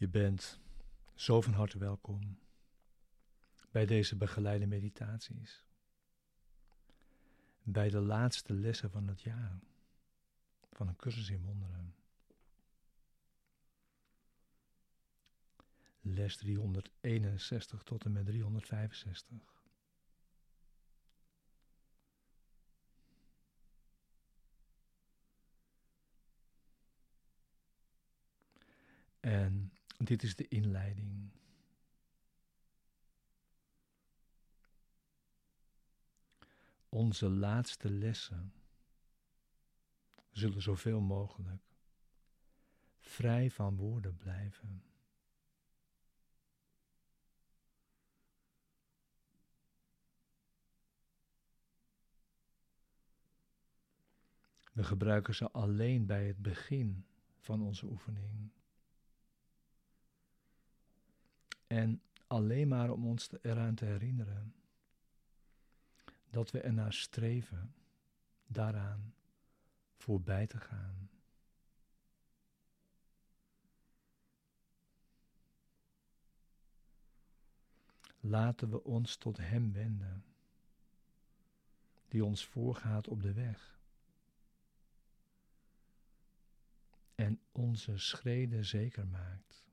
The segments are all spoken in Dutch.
Je bent zo van harte welkom bij deze begeleide meditaties. Bij de laatste lessen van het jaar van een cursus in wonderen. Les 361 tot en met 365. En dit is de inleiding. Onze laatste lessen zullen zoveel mogelijk vrij van woorden blijven. We gebruiken ze alleen bij het begin van onze oefening. En alleen maar om ons eraan te herinneren dat we ernaar streven daaraan voorbij te gaan. Laten we ons tot Hem wenden, die ons voorgaat op de weg. En onze schreden zeker maakt.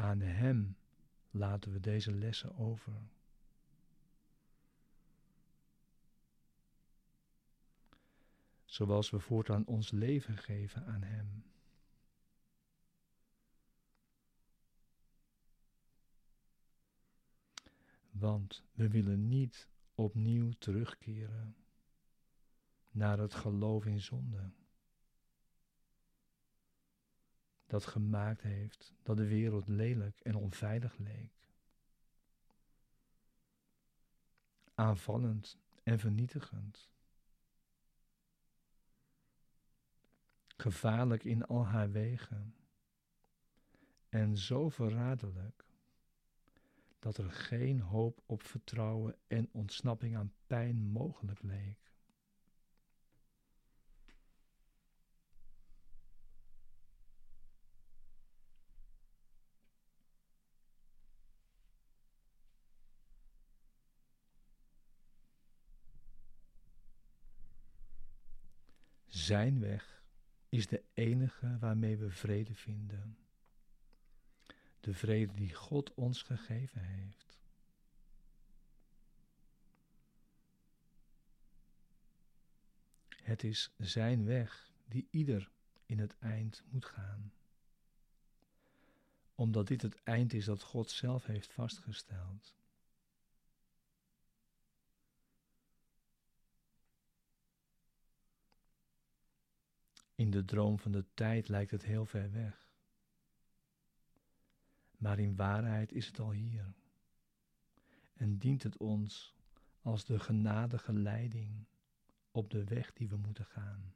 Aan Hem laten we deze lessen over. Zoals we voortaan ons leven geven aan Hem. Want we willen niet opnieuw terugkeren naar het geloof in zonde dat gemaakt heeft dat de wereld lelijk en onveilig leek. Aanvallend en vernietigend. Gevaarlijk in al haar wegen. En zo verraderlijk dat er geen hoop op vertrouwen en ontsnapping aan pijn mogelijk leek. Zijn weg is de enige waarmee we vrede vinden. De vrede die God ons gegeven heeft. Het is Zijn weg die ieder in het eind moet gaan. Omdat dit het eind is dat God zelf heeft vastgesteld. In de droom van de tijd lijkt het heel ver weg. Maar in waarheid is het al hier. En dient het ons als de genadige leiding op de weg die we moeten gaan.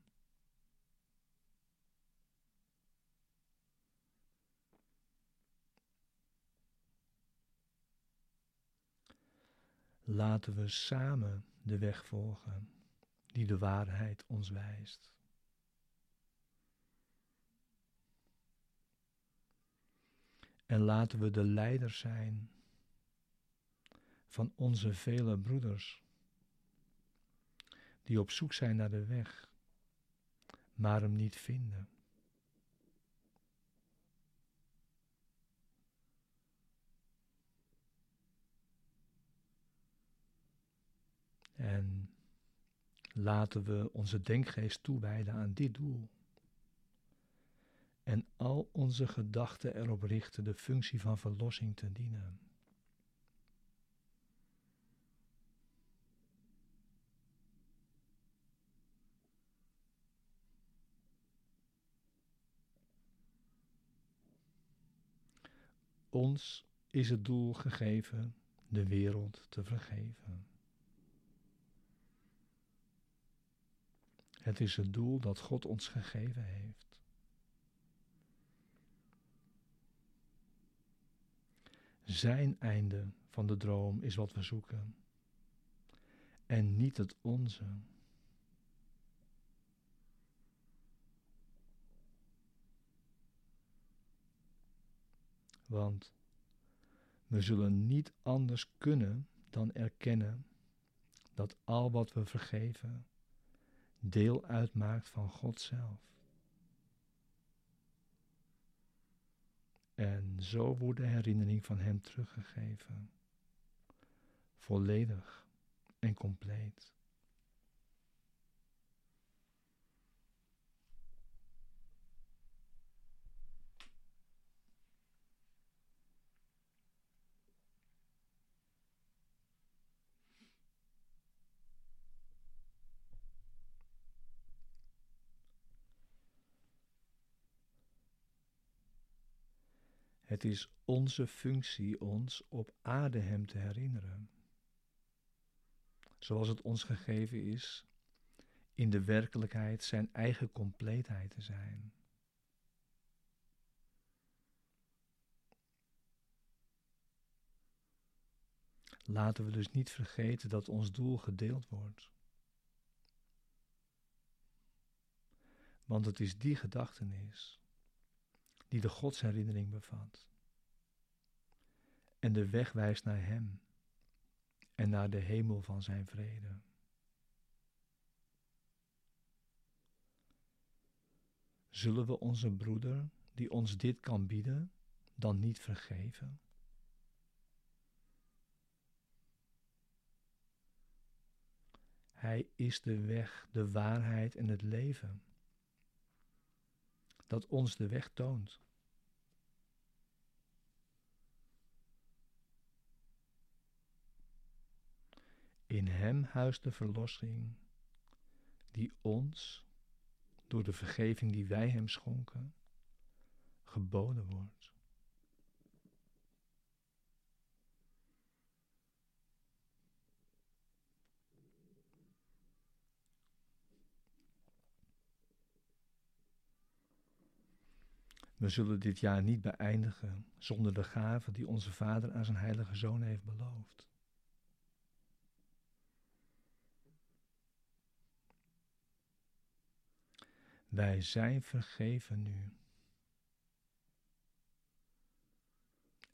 Laten we samen de weg volgen die de waarheid ons wijst. En laten we de leider zijn van onze vele broeders, die op zoek zijn naar de weg, maar hem niet vinden. En laten we onze denkgeest toewijden aan dit doel en al onze gedachten erop richten de functie van verlossing te dienen. Ons is het doel gegeven de wereld te vergeven. Het is het doel dat God ons gegeven heeft. Zijn einde van de droom is wat we zoeken en niet het onze. Want we zullen niet anders kunnen dan erkennen dat al wat we vergeven deel uitmaakt van God zelf. En zo wordt de herinnering van Hem teruggegeven, volledig en compleet. Het is onze functie ons op aarde Hem te herinneren. Zoals het ons gegeven is in de werkelijkheid Zijn eigen compleetheid te zijn. Laten we dus niet vergeten dat ons doel gedeeld wordt. Want het is die gedachtenis die de godsherinnering bevat. En de weg wijst naar Hem en naar de hemel van Zijn vrede. Zullen we onze broeder, die ons dit kan bieden, dan niet vergeven? Hij is de weg, de waarheid en het leven dat ons de weg toont. In Hem huist de verlossing, die ons, door de vergeving die wij Hem schonken, geboden wordt. We zullen dit jaar niet beëindigen zonder de gave die onze Vader aan zijn heilige Zoon heeft beloofd. Wij zijn vergeven nu.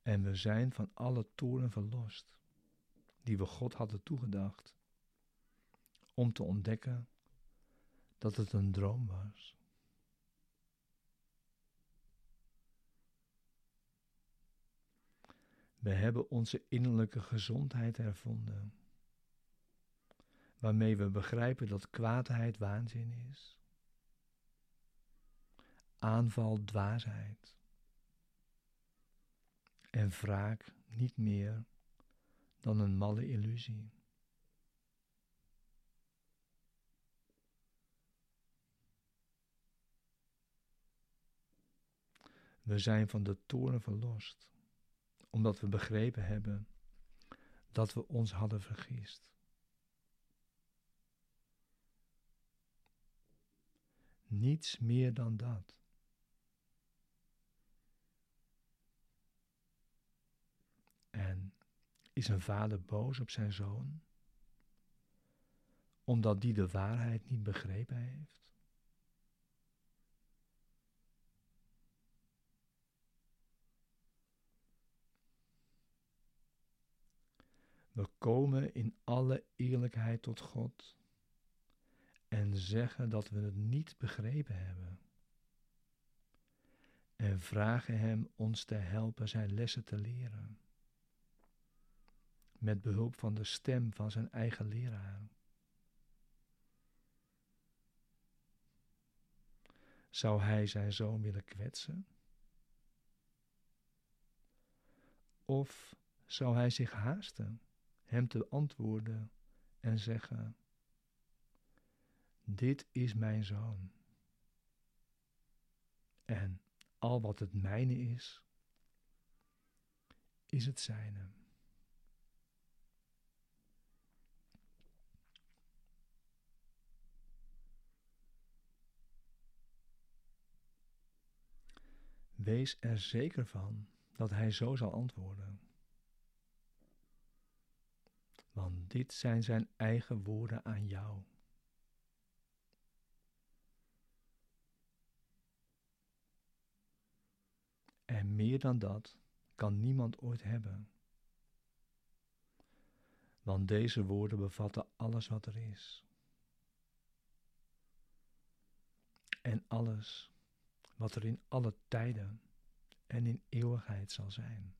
En we zijn van alle toren verlost, die we God hadden toegedacht, om te ontdekken dat het een droom was. We hebben onze innerlijke gezondheid hervonden, waarmee we begrijpen dat kwaadheid waanzin is, aanval dwaasheid en wraak niet meer dan een malle illusie. We zijn van de toren verlost omdat we begrepen hebben dat we ons hadden vergist. Niets meer dan dat. En is een vader boos op zijn zoon, omdat die de waarheid niet begrepen heeft? We komen in alle eerlijkheid tot God en zeggen dat we het niet begrepen hebben. En vragen Hem ons te helpen Zijn lessen te leren. Met behulp van de stem van Zijn eigen leraar. Zou Hij Zijn zoon willen kwetsen? Of zou Hij zich haasten? Hem te antwoorden en zeggen: Dit is mijn zoon. En al wat het mijne is, is het zijne. Wees er zeker van dat hij zo zal antwoorden. Want dit zijn zijn eigen woorden aan jou. En meer dan dat kan niemand ooit hebben. Want deze woorden bevatten alles wat er is. En alles wat er in alle tijden en in eeuwigheid zal zijn.